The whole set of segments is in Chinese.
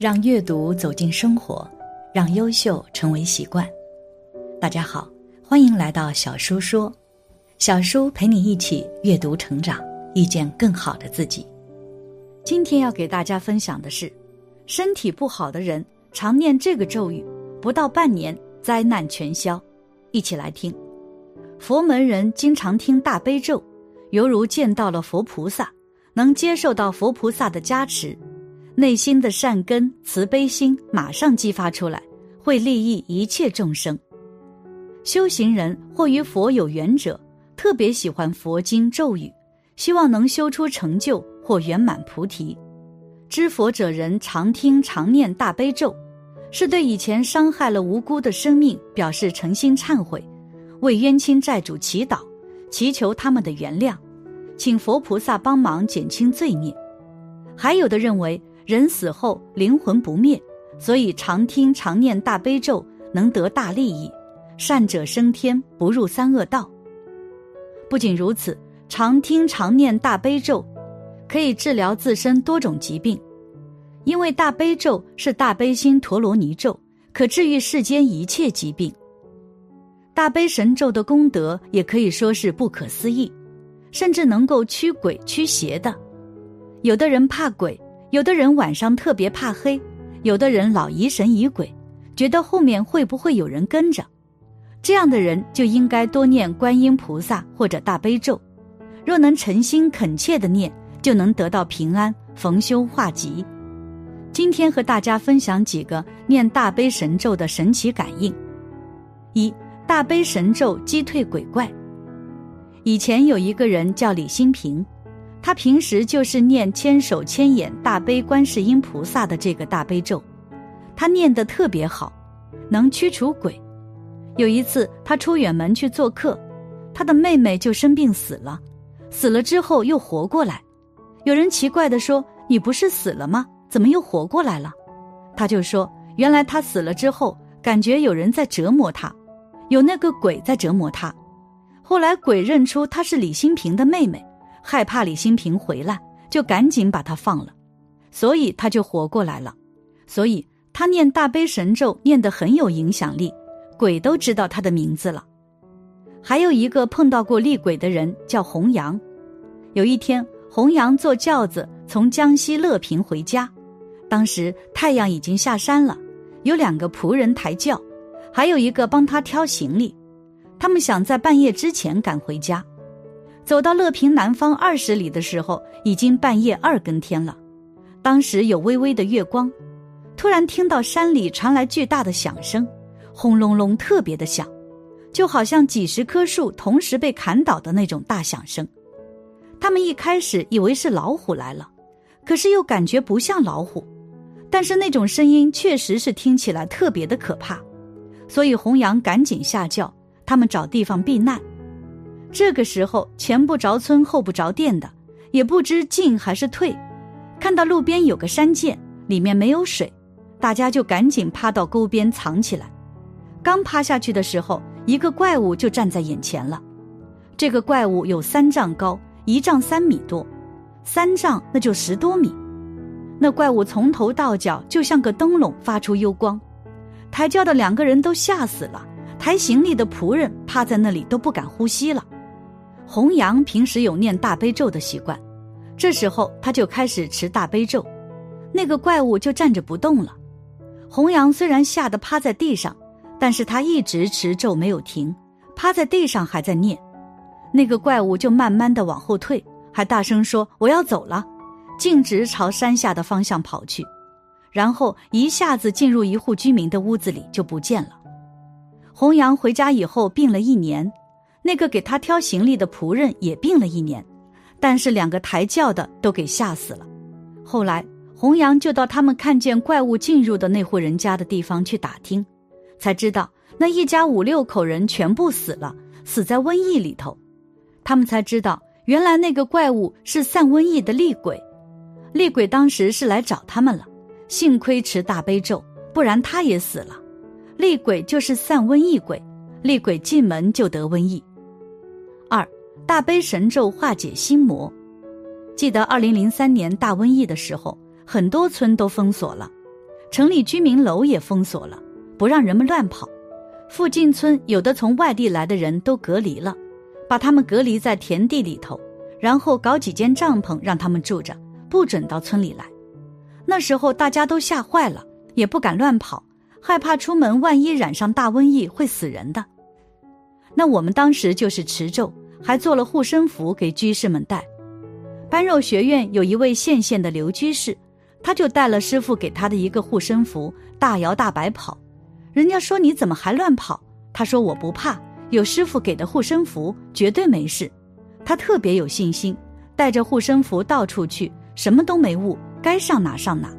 让阅读走进生活，让优秀成为习惯。大家好，欢迎来到小叔说，小叔陪你一起阅读成长，遇见更好的自己。今天要给大家分享的是，身体不好的人常念这个咒语，不到半年灾难全消。一起来听。佛门人经常听大悲咒，犹如见到了佛菩萨，能接受到佛菩萨的加持。内心的善根、慈悲心马上激发出来，会利益一切众生。修行人或与佛有缘者，特别喜欢佛经咒语，希望能修出成就或圆满菩提。知佛者人常听常念大悲咒，是对以前伤害了无辜的生命表示诚心忏悔，为冤亲债主祈祷，祈求他们的原谅，请佛菩萨帮忙减轻罪孽。还有的认为。人死后灵魂不灭，所以常听常念大悲咒能得大利益，善者升天，不入三恶道。不仅如此，常听常念大悲咒，可以治疗自身多种疾病，因为大悲咒是大悲心陀罗尼咒，可治愈世间一切疾病。大悲神咒的功德也可以说是不可思议，甚至能够驱鬼驱邪的。有的人怕鬼。有的人晚上特别怕黑，有的人老疑神疑鬼，觉得后面会不会有人跟着，这样的人就应该多念观音菩萨或者大悲咒，若能诚心恳切的念，就能得到平安，逢凶化吉。今天和大家分享几个念大悲神咒的神奇感应：一、大悲神咒击退鬼怪。以前有一个人叫李新平。他平时就是念千手千眼大悲观世音菩萨的这个大悲咒，他念得特别好，能驱除鬼。有一次他出远门去做客，他的妹妹就生病死了，死了之后又活过来。有人奇怪地说：“你不是死了吗？怎么又活过来了？”他就说：“原来他死了之后，感觉有人在折磨他，有那个鬼在折磨他。后来鬼认出他是李新平的妹妹。”害怕李新平回来，就赶紧把他放了，所以他就活过来了。所以他念大悲神咒念得很有影响力，鬼都知道他的名字了。还有一个碰到过厉鬼的人叫洪阳。有一天，洪阳坐轿子从江西乐平回家，当时太阳已经下山了，有两个仆人抬轿，还有一个帮他挑行李，他们想在半夜之前赶回家。走到乐平南方二十里的时候，已经半夜二更天了。当时有微微的月光，突然听到山里传来巨大的响声，轰隆隆，特别的响，就好像几十棵树同时被砍倒的那种大响声。他们一开始以为是老虎来了，可是又感觉不像老虎，但是那种声音确实是听起来特别的可怕，所以洪阳赶紧下轿，他们找地方避难。这个时候，前不着村后不着店的，也不知进还是退。看到路边有个山涧，里面没有水，大家就赶紧趴到沟边藏起来。刚趴下去的时候，一个怪物就站在眼前了。这个怪物有三丈高，一丈三米多，三丈那就十多米。那怪物从头到脚就像个灯笼，发出幽光。抬轿的两个人都吓死了，抬行李的仆人趴在那里都不敢呼吸了。弘扬平时有念大悲咒的习惯，这时候他就开始持大悲咒，那个怪物就站着不动了。弘扬虽然吓得趴在地上，但是他一直持咒没有停，趴在地上还在念，那个怪物就慢慢的往后退，还大声说我要走了，径直朝山下的方向跑去，然后一下子进入一户居民的屋子里就不见了。弘扬回家以后病了一年。那个给他挑行李的仆人也病了一年，但是两个抬轿的都给吓死了。后来洪阳就到他们看见怪物进入的那户人家的地方去打听，才知道那一家五六口人全部死了，死在瘟疫里头。他们才知道，原来那个怪物是散瘟疫的厉鬼。厉鬼当时是来找他们了，幸亏持大悲咒，不然他也死了。厉鬼就是散瘟疫鬼，厉鬼进门就得瘟疫。大悲神咒化解心魔。记得二零零三年大瘟疫的时候，很多村都封锁了，城里居民楼也封锁了，不让人们乱跑。附近村有的从外地来的人都隔离了，把他们隔离在田地里头，然后搞几间帐篷让他们住着，不准到村里来。那时候大家都吓坏了，也不敢乱跑，害怕出门万一染上大瘟疫会死人的。那我们当时就是持咒，还做了护身符给居士们带。般若学院有一位县县的刘居士，他就带了师傅给他的一个护身符，大摇大摆跑。人家说你怎么还乱跑？他说我不怕，有师傅给的护身符，绝对没事。他特别有信心，带着护身符到处去，什么都没误，该上哪上哪。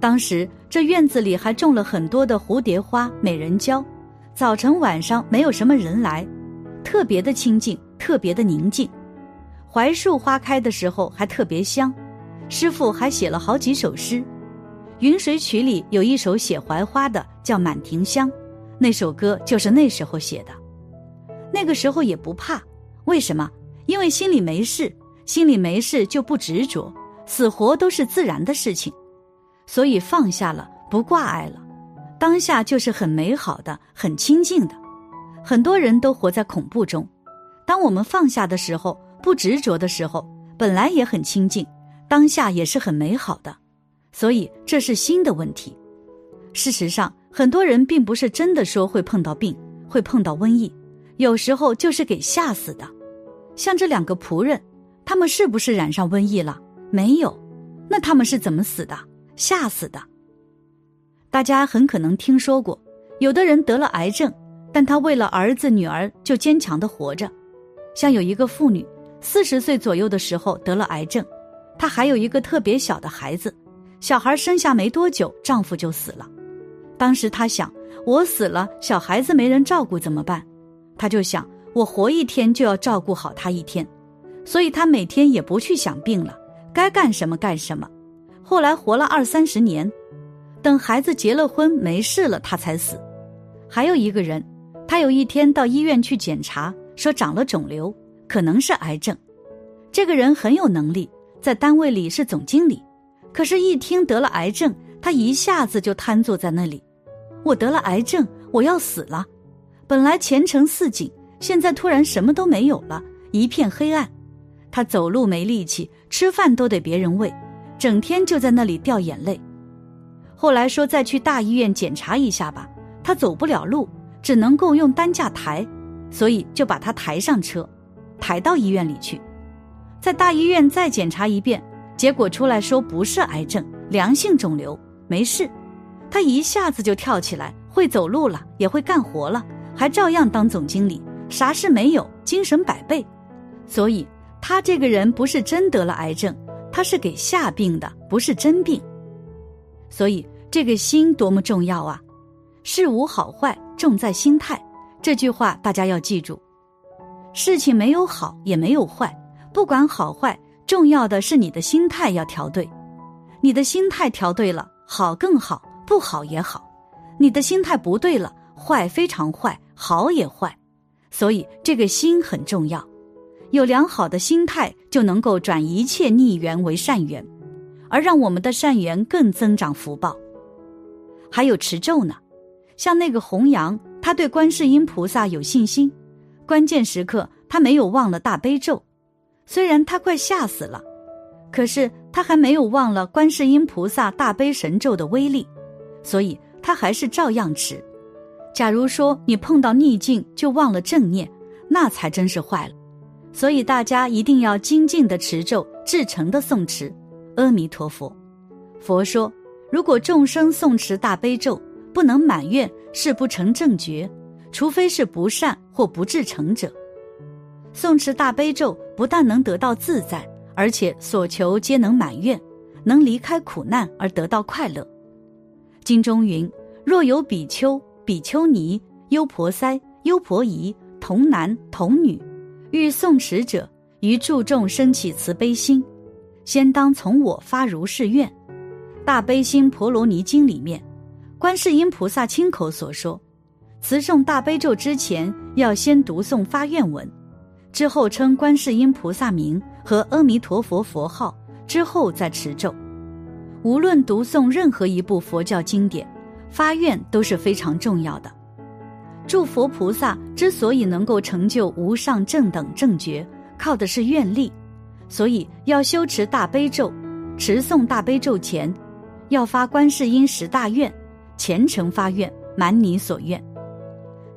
当时这院子里还种了很多的蝴蝶花、美人蕉，早晨晚上没有什么人来，特别的清静，特别的宁静。槐树花开的时候还特别香，师傅还写了好几首诗。《云水曲》里有一首写槐花的，叫《满庭香》，那首歌就是那时候写的。那个时候也不怕，为什么？因为心里没事，心里没事就不执着，死活都是自然的事情，所以放下了，不挂碍了，当下就是很美好的，很清静的。很多人都活在恐怖中，当我们放下的时候，不执着的时候，本来也很清静，当下也是很美好的。所以这是心的问题。事实上，很多人并不是真的说会碰到病，会碰到瘟疫，有时候就是给吓死的。像这两个仆人，他们是不是染上瘟疫了？没有。那他们是怎么死的？吓死的。大家很可能听说过，有的人得了癌症，但他为了儿子女儿就坚强的活着。像有一个妇女，四十岁左右的时候得了癌症，她还有一个特别小的孩子。小孩生下没多久，丈夫就死了。当时她想，我死了，小孩子没人照顾怎么办？她就想，我活一天就要照顾好他一天，所以她每天也不去想病了，该干什么干什么。后来活了二三十年，等孩子结了婚没事了，她才死。还有一个人，他有一天到医院去检查，说长了肿瘤，可能是癌症。这个人很有能力，在单位里是总经理。可是，一听得了癌症，他一下子就瘫坐在那里。我得了癌症，我要死了。本来前程似锦，现在突然什么都没有了，一片黑暗。他走路没力气，吃饭都得别人喂，整天就在那里掉眼泪。后来说再去大医院检查一下吧，他走不了路，只能够用担架抬，所以就把他抬上车，抬到医院里去，在大医院再检查一遍。结果出来说不是癌症，良性肿瘤，没事。他一下子就跳起来，会走路了，也会干活了，还照样当总经理，啥事没有，精神百倍。所以他这个人不是真得了癌症，他是给吓病的，不是真病。所以这个心多么重要啊！事无好坏，重在心态。这句话大家要记住。事情没有好，也没有坏，不管好坏。重要的是你的心态要调对，你的心态调对了，好更好，不好也好；你的心态不对了，坏非常坏，好也坏。所以这个心很重要，有良好的心态就能够转一切逆缘为善缘，而让我们的善缘更增长福报。还有持咒呢，像那个弘扬，他对观世音菩萨有信心，关键时刻他没有忘了大悲咒。虽然他快吓死了，可是他还没有忘了观世音菩萨大悲神咒的威力，所以他还是照样持。假如说你碰到逆境就忘了正念，那才真是坏了。所以大家一定要精进的持咒，至诚的诵持阿弥陀佛。佛说，如果众生诵持大悲咒不能满愿，是不成正觉，除非是不善或不至诚者。诵持大悲咒不但能得到自在，而且所求皆能满愿，能离开苦难而得到快乐。经中云：若有比丘、比丘尼、优婆塞、优婆夷、童男童女，欲诵持者，于注重生起慈悲心，先当从我发如是愿。大悲心婆罗尼经里面，观世音菩萨亲口所说，持诵大悲咒之前，要先读诵发愿文。之后称观世音菩萨名和阿弥陀佛佛号，之后再持咒。无论读诵任何一部佛教经典，发愿都是非常重要的。诸佛菩萨之所以能够成就无上正等正觉，靠的是愿力，所以要修持大悲咒。持诵大悲咒前，要发观世音十大愿，虔诚发愿，满你所愿。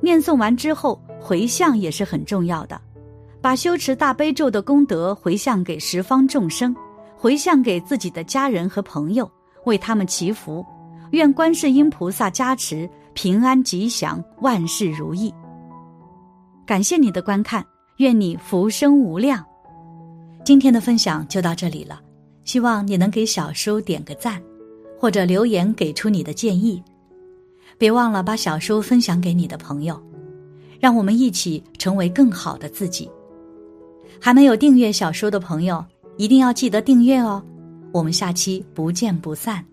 念诵完之后，回向也是很重要的，把修持大悲咒的功德回向给十方众生，回向给自己的家人和朋友，为他们祈福，愿观世音菩萨加持，平安吉祥，万事如意。感谢你的观看，愿你福生无量。今天的分享就到这里了，希望你能给小叔点个赞，或者留言给出你的建议。别忘了把小书分享给你的朋友，让我们一起成为更好的自己。还没有订阅小说的朋友，一定要记得订阅哦。我们下期不见不散。